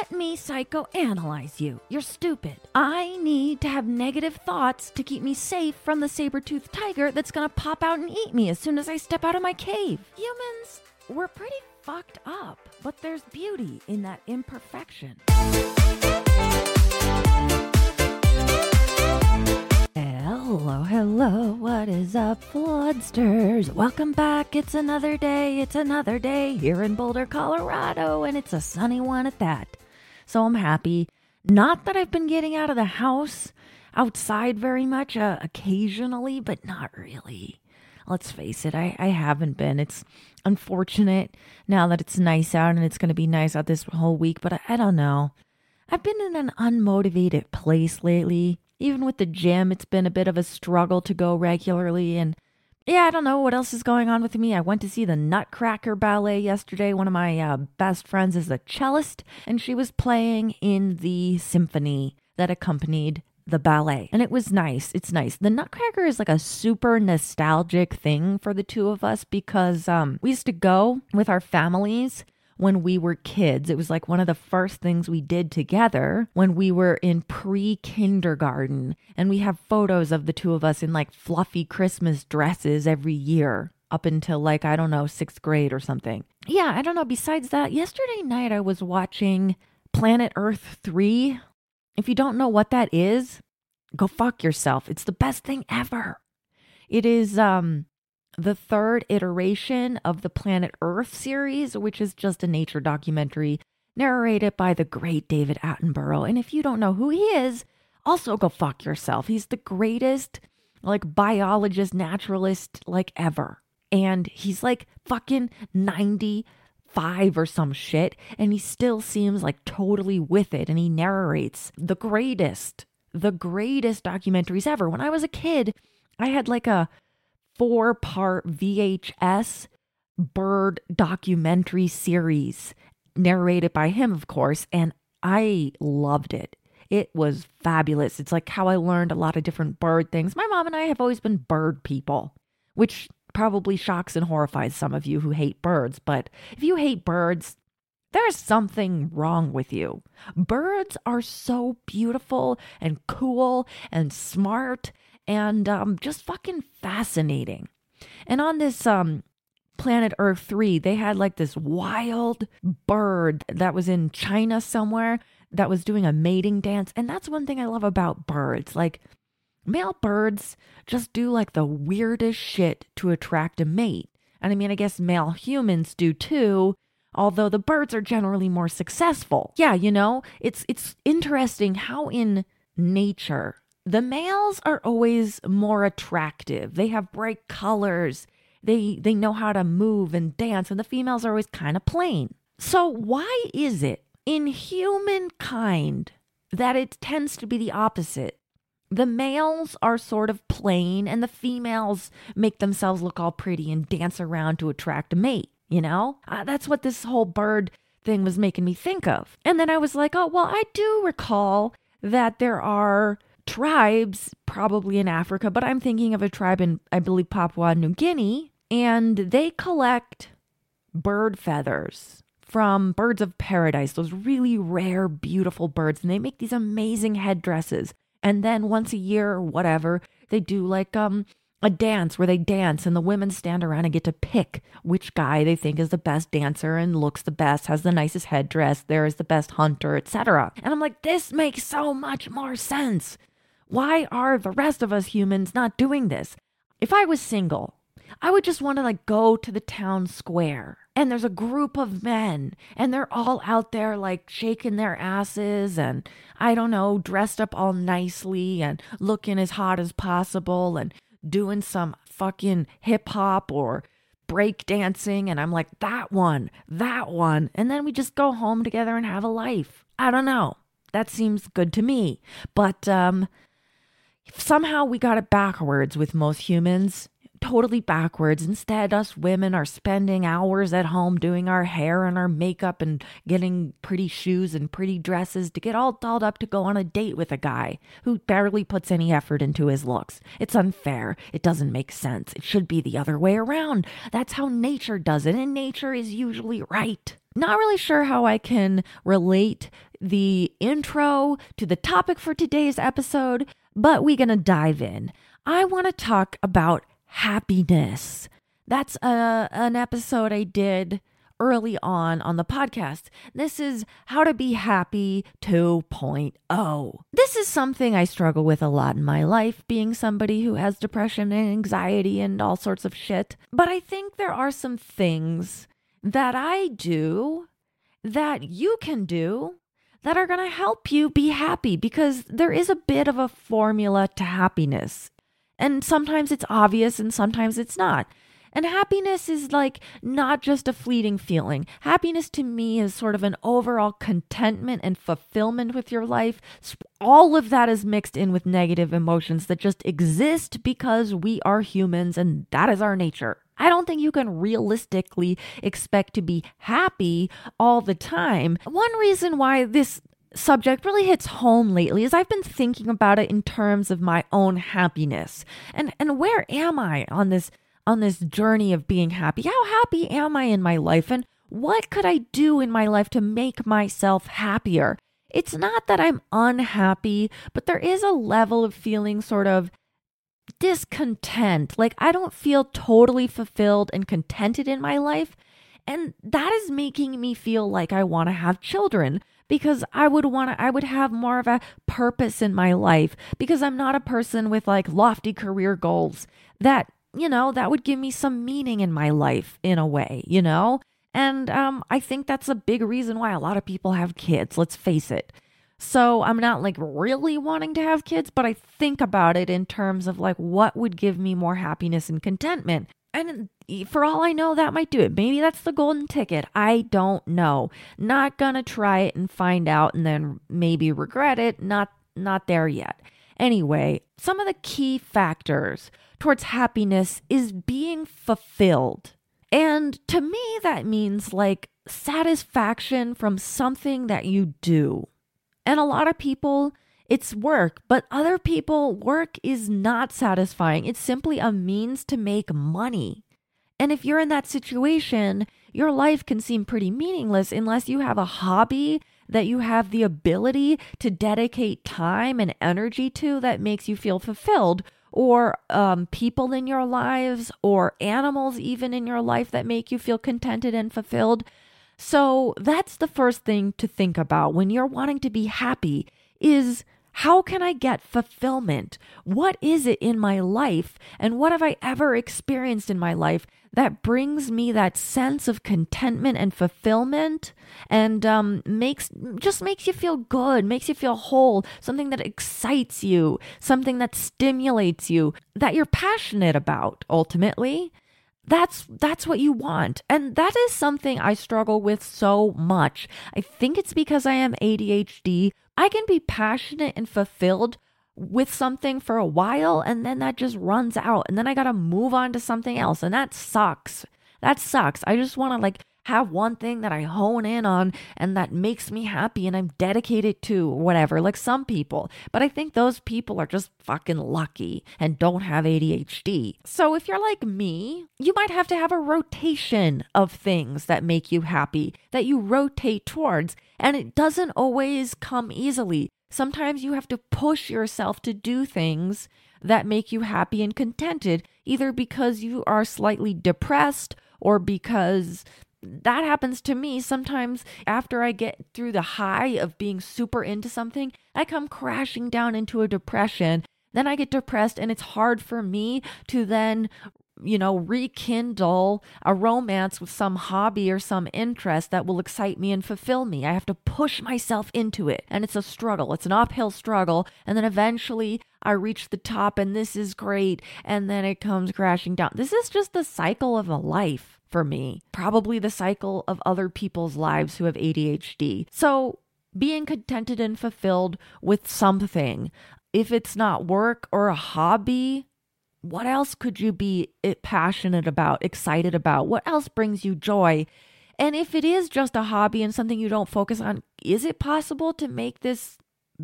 let me psychoanalyze you. You're stupid. I need to have negative thoughts to keep me safe from the saber toothed tiger that's gonna pop out and eat me as soon as I step out of my cave. Humans, we're pretty fucked up, but there's beauty in that imperfection. Hello, hello, what is up, Floodsters? Welcome back. It's another day, it's another day here in Boulder, Colorado, and it's a sunny one at that. So I'm happy. Not that I've been getting out of the house outside very much, uh, occasionally, but not really. Let's face it, I, I haven't been. It's unfortunate now that it's nice out and it's going to be nice out this whole week, but I, I don't know. I've been in an unmotivated place lately even with the gym, it's been a bit of a struggle to go regularly. And yeah, I don't know what else is going on with me. I went to see the Nutcracker Ballet yesterday. One of my uh, best friends is a cellist, and she was playing in the symphony that accompanied the ballet. And it was nice. It's nice. The Nutcracker is like a super nostalgic thing for the two of us because um, we used to go with our families when we were kids. It was like one of the first things we did together when we were in pre kindergarten. And we have photos of the two of us in like fluffy Christmas dresses every year up until like, I don't know, sixth grade or something. Yeah, I don't know. Besides that, yesterday night I was watching Planet Earth 3. If you don't know what that is, go fuck yourself. It's the best thing ever. It is um the third iteration of the Planet Earth series, which is just a nature documentary narrated by the great David Attenborough. And if you don't know who he is, also go fuck yourself. He's the greatest, like, biologist, naturalist, like, ever. And he's like fucking 95 or some shit. And he still seems like totally with it. And he narrates the greatest, the greatest documentaries ever. When I was a kid, I had like a four part VHS bird documentary series narrated by him, of course, and I loved it. It was fabulous. It's like how I learned a lot of different bird things. My mom and I have always been bird people, which probably shocks and horrifies some of you who hate birds. But if you hate birds, there's something wrong with you. Birds are so beautiful and cool and smart and um, just fucking fascinating. And on this um, Planet Earth 3, they had like this wild bird that was in China somewhere that was doing a mating dance. And that's one thing I love about birds. Like, male birds just do like the weirdest shit to attract a mate. And I mean, I guess male humans do too, although the birds are generally more successful. Yeah, you know, it's it's interesting how in nature the males are always more attractive. They have bright colors. They they know how to move and dance and the females are always kind of plain. So why is it in humankind that it tends to be the opposite? The males are sort of plain and the females make themselves look all pretty and dance around to attract a mate, you know? Uh, that's what this whole bird thing was making me think of. And then I was like, "Oh, well, I do recall that there are tribes, probably in Africa, but I'm thinking of a tribe in, I believe, Papua New Guinea, and they collect bird feathers from birds of paradise, those really rare, beautiful birds, and they make these amazing headdresses. And then once a year or whatever, they do like um a dance where they dance and the women stand around and get to pick which guy they think is the best dancer and looks the best, has the nicest headdress, there is the best hunter, etc. And I'm like, this makes so much more sense. Why are the rest of us humans not doing this? If I was single, I would just want to like go to the town square and there's a group of men and they're all out there like shaking their asses and I don't know, dressed up all nicely and looking as hot as possible and doing some fucking hip hop or break dancing and I'm like that one, that one and then we just go home together and have a life. I don't know. That seems good to me. But um somehow we got it backwards with most humans totally backwards. Instead, us women are spending hours at home doing our hair and our makeup and getting pretty shoes and pretty dresses to get all dolled up to go on a date with a guy who barely puts any effort into his looks. It's unfair. It doesn't make sense. It should be the other way around. That's how nature does it, and nature is usually right. Not really sure how I can relate the intro to the topic for today's episode, but we're going to dive in. I want to talk about happiness. That's a, uh, an episode I did early on on the podcast. This is How to Be Happy 2.0. This is something I struggle with a lot in my life, being somebody who has depression and anxiety and all sorts of shit. But I think there are some things that I do that you can do that are going to help you be happy because there is a bit of a formula to happiness. And sometimes it's obvious and sometimes it's not. And happiness is like not just a fleeting feeling. Happiness to me is sort of an overall contentment and fulfillment with your life. All of that is mixed in with negative emotions that just exist because we are humans and that is our nature. I don't think you can realistically expect to be happy all the time. One reason why this subject really hits home lately is I've been thinking about it in terms of my own happiness. And and where am I on this on this journey of being happy. How happy am I in my life? And what could I do in my life to make myself happier? It's not that I'm unhappy, but there is a level of feeling sort of discontent. Like I don't feel totally fulfilled and contented in my life. And that is making me feel like I want to have children because I would want to, I would have more of a purpose in my life because I'm not a person with like lofty career goals that you know, that would give me some meaning in my life in a way, you know? And um, I think that's a big reason why a lot of people have kids, let's face it. So I'm not like really wanting to have kids, but I think about it in terms of like what would give me more happiness and contentment. And for all I know, that might do it. Maybe that's the golden ticket. I don't know. Not gonna try it and find out and then maybe regret it. Not not there yet. Anyway, some of the key factors towards happiness is being fulfilled. And to me, that means like satisfaction from something that you do. And a lot of people, it's work, but other people, work is not satisfying. It's simply a means to make money. And if you're in that situation, your life can seem pretty meaningless unless you have a hobby that you have the ability to dedicate time and energy to that makes you feel fulfilled or um, people in your lives or animals even in your life that make you feel contented and fulfilled. So that's the first thing to think about when you're wanting to be happy is how can I get fulfillment? What is it in my life? And what have I ever experienced in my life that brings me that sense of contentment and fulfillment and um, makes just makes you feel good, makes you feel whole, something that excites you, something that stimulates you, that you're passionate about ultimately. That's that's what you want. And that is something I struggle with so much. I think it's because I am ADHD. I can be passionate and fulfilled with something for a while and then that just runs out and then I got to move on to something else and that sucks. That sucks. I just want to like have one thing that I hone in on and that makes me happy and I'm dedicated to whatever, like some people. But I think those people are just fucking lucky and don't have ADHD. So if you're like me, you might have to have a rotation of things that make you happy, that you rotate towards. And it doesn't always come easily. Sometimes you have to push yourself to do things that make you happy and contented, either because you are slightly depressed or because that happens to me sometimes after I get through the high of being super into something, I come crashing down into a depression. Then I get depressed, and it's hard for me to then you know, rekindle a romance with some hobby or some interest that will excite me and fulfill me. I have to push myself into it. And it's a struggle, it's an uphill struggle. And then eventually I reach the top, and this is great. And then it comes crashing down. This is just the cycle of a life for me, probably the cycle of other people's lives who have ADHD. So, being contented and fulfilled with something, if it's not work or a hobby, what else could you be eh, passionate about, excited about? What else brings you joy? And if it is just a hobby and something you don't focus on, is it possible to make this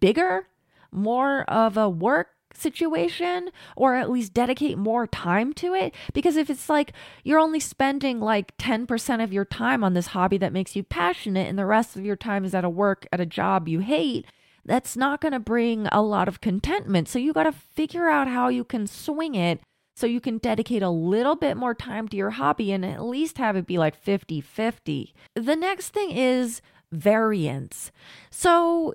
bigger, more of a work situation or at least dedicate more time to it. Because if it's like you're only spending like 10% of your time on this hobby that makes you passionate and the rest of your time is at a work, at a job you hate, that's not going to bring a lot of contentment. So you got to figure out how you can swing it so you can dedicate a little bit more time to your hobby and at least have it be like 50 50. The next thing is variance. So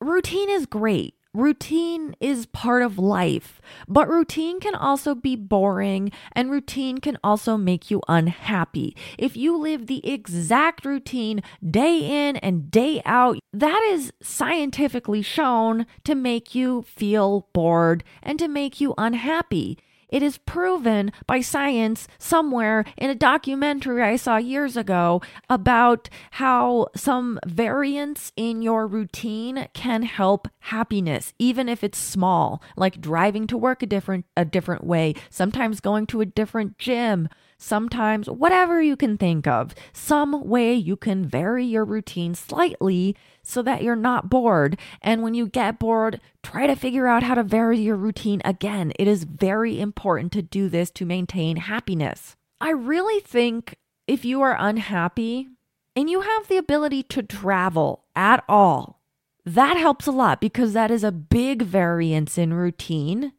routine is great. Routine is part of life, but routine can also be boring and routine can also make you unhappy. If you live the exact routine day in and day out, that is scientifically shown to make you feel bored and to make you unhappy. It is proven by science somewhere in a documentary I saw years ago about how some variance in your routine can help happiness, even if it's small, like driving to work a different a different way, sometimes going to a different gym, sometimes whatever you can think of, some way you can vary your routine slightly so that you're not bored. And when you get bored, try to figure out how to vary your routine again. It is very important to do this to maintain happiness. I really think if you are unhappy and you have the ability to travel at all, that helps a lot because that is a big variance in routine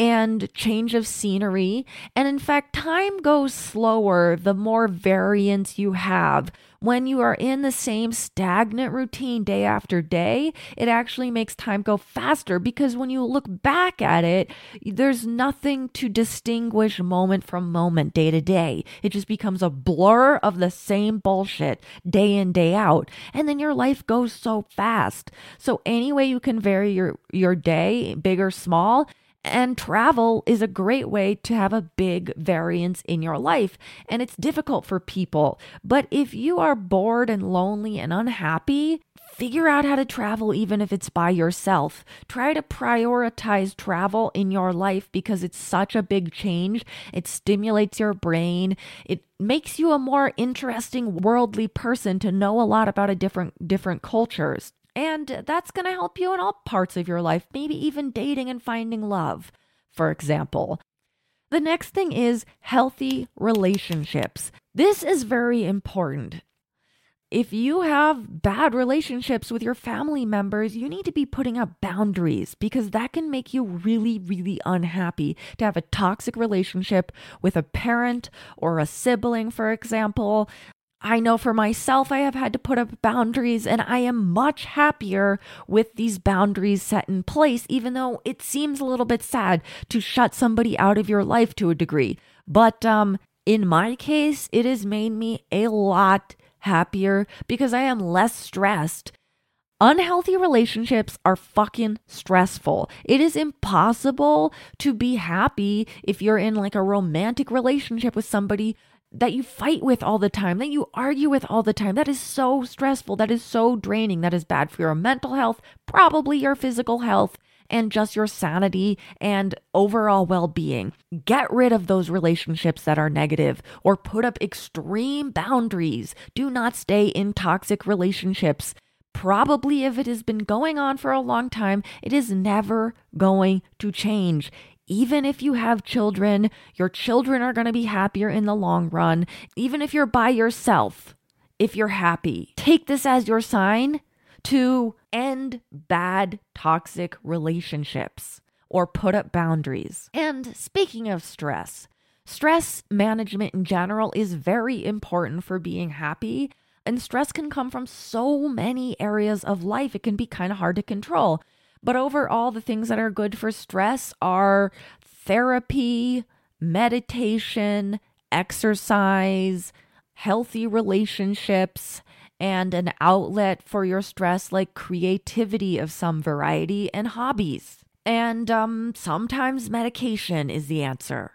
and change of scenery. And in fact, time goes slower the more variance you have. When you are in the same stagnant routine day after day, it actually makes time go faster because when you look back at it, there's nothing to distinguish moment from moment, day to day. It just becomes a blur of the same bullshit day in, day out. And then your life goes so fast. So, any way you can vary your, your day, big or small, and travel is a great way to have a big variance in your life. And it's difficult for people. But if you are bored and lonely and unhappy, figure out how to travel even if it's by yourself. Try to prioritize travel in your life because it's such a big change. It stimulates your brain. It makes you a more interesting worldly person to know a lot about a different different cultures. And that's going to help you in all parts of your life, maybe even dating and finding love, for example. The next thing is healthy relationships. This is very important. If you have bad relationships with your family members, you need to be putting up boundaries because that can make you really, really unhappy. To have a toxic relationship with a parent or a sibling, for example, I know for myself, I have had to put up boundaries, and I am much happier with these boundaries set in place, even though it seems a little bit sad to shut somebody out of your life to a degree. But um, in my case, it has made me a lot happier because I am less stressed. Unhealthy relationships are fucking stressful. It is impossible to be happy if you're in like a romantic relationship with somebody that you fight with all the time, that you argue with all the time. That is so stressful. That is so draining. That is bad for your mental health, probably your physical health, and just your sanity and overall well being. Get rid of those relationships that are negative or put up extreme boundaries. Do not stay in toxic relationships. Probably, if it has been going on for a long time, it is never going to change even if you have children, your children are going to be happier in the long run. Even if you're by yourself, if you're happy, take this as your sign to end bad, toxic relationships or put up boundaries. And speaking of stress, stress management in general is very important for being happy. And stress can come from so many areas of life, it can be kind of hard to control. But overall, the things that are good for stress are therapy, meditation, exercise, healthy relationships, and an outlet for your stress like creativity of some variety and hobbies. And um, sometimes medication is the answer.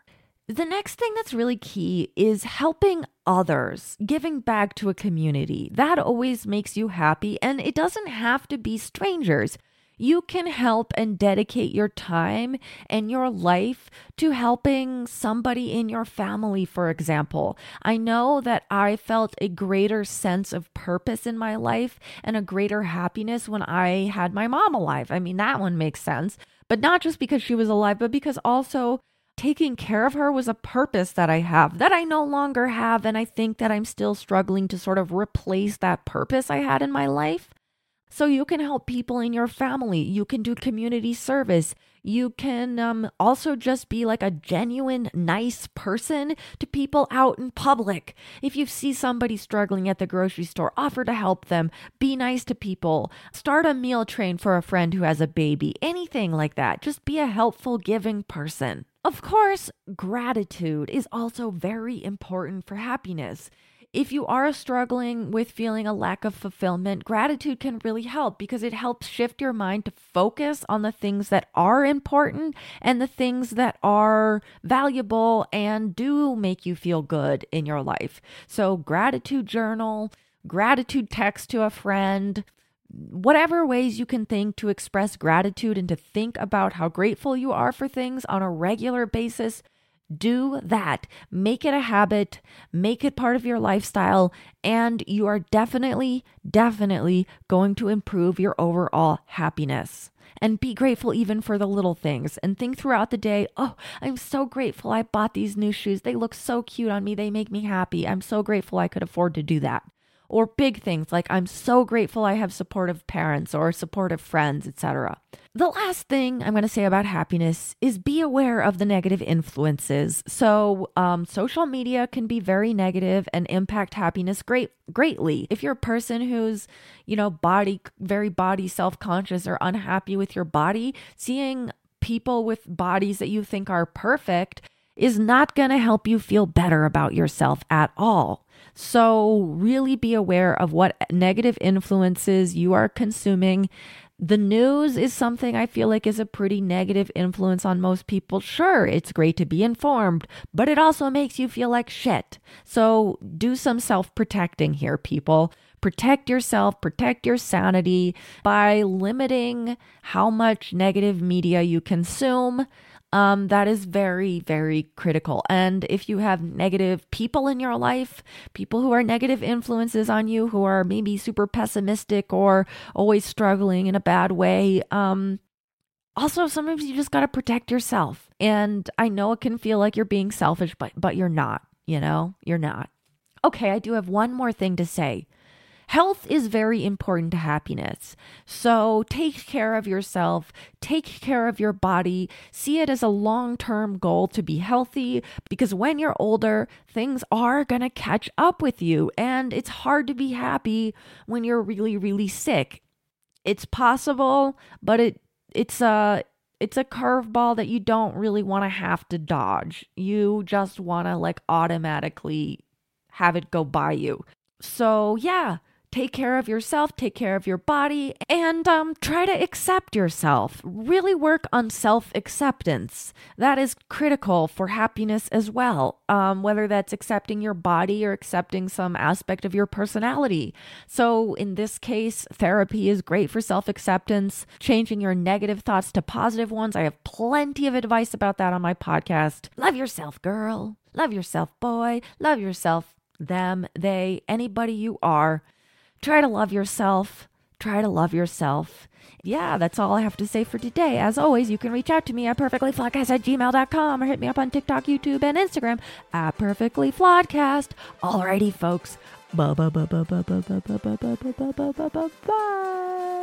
The next thing that's really key is helping others, giving back to a community. That always makes you happy, and it doesn't have to be strangers. You can help and dedicate your time and your life to helping somebody in your family, for example. I know that I felt a greater sense of purpose in my life and a greater happiness when I had my mom alive. I mean, that one makes sense, but not just because she was alive, but because also taking care of her was a purpose that I have that I no longer have. And I think that I'm still struggling to sort of replace that purpose I had in my life. So you can help people in your family. You can do community service. You can um, also just be like a genuine, nice person to people out in public. If you see somebody struggling at the grocery store, offer to help them. Be nice to people. Start a meal train for a friend who has a baby. Anything like that. Just be a helpful, giving person. Of course, gratitude is also very important for happiness. If you are struggling with feeling a lack of fulfillment, gratitude can really help because it helps shift your mind to focus on the things that are important and the things that are valuable and do make you feel good in your life. So, gratitude journal, gratitude text to a friend, whatever ways you can think to express gratitude and to think about how grateful you are for things on a regular basis, do that. Make it a habit, make it part of your lifestyle, and you are definitely, definitely going to improve your overall happiness. And be grateful even for the little things and think throughout the day, oh, I'm so grateful I bought these new shoes. They look so cute on me. They make me happy. I'm so grateful I could afford to do that or big things like I'm so grateful I have supportive parents or supportive friends, etc. The last thing I'm going to say about happiness is be aware of the negative influences. So, um, social media can be very negative and impact happiness great greatly. If you're a person who's, you know, body very body self-conscious or unhappy with your body, seeing people with bodies that you think are perfect is not going to help you feel better about yourself at all. So, really be aware of what negative influences you are consuming. The news is something I feel like is a pretty negative influence on most people. Sure, it's great to be informed, but it also makes you feel like shit. So, do some self protecting here, people protect yourself, protect your sanity by limiting how much negative media you consume. Um, that is very, very critical. And if you have negative people in your life, people who are negative influences on you, who are maybe super pessimistic or always struggling in a bad way, um, also sometimes you just got to protect yourself. And I know it can feel like you're being selfish, but but you're not, you know? You're not. Okay, I do have one more thing to say. Health is very important to happiness. So take care of yourself, take care of your body, see it as a long term goal to be healthy because when you're older, things are going to catch up with you. And it's hard to be happy when you're really, really sick. It's possible, but it it's a it's a curveball that you don't really want to have to dodge. You just want to like automatically have it go by you. So, yeah, take care of yourself, take care of your body, and um, try to accept yourself. Really work on self acceptance. That is critical for happiness as well, um, whether that's accepting your body or accepting some aspect of your personality. So, in this case, therapy is great for self acceptance, changing your negative thoughts to positive ones. I have plenty of advice about that on my podcast. Love yourself, girl. Love yourself, boy. Love yourself, them, they, anybody you are. Try to love yourself. Try to love yourself. Yeah, that's all I have to say for today. As always, you can reach out to me at perfectlyflawedcast at gmail.com or hit me up on TikTok, YouTube, and Instagram at perfectlyflawedcast. Alrighty, folks. Bye.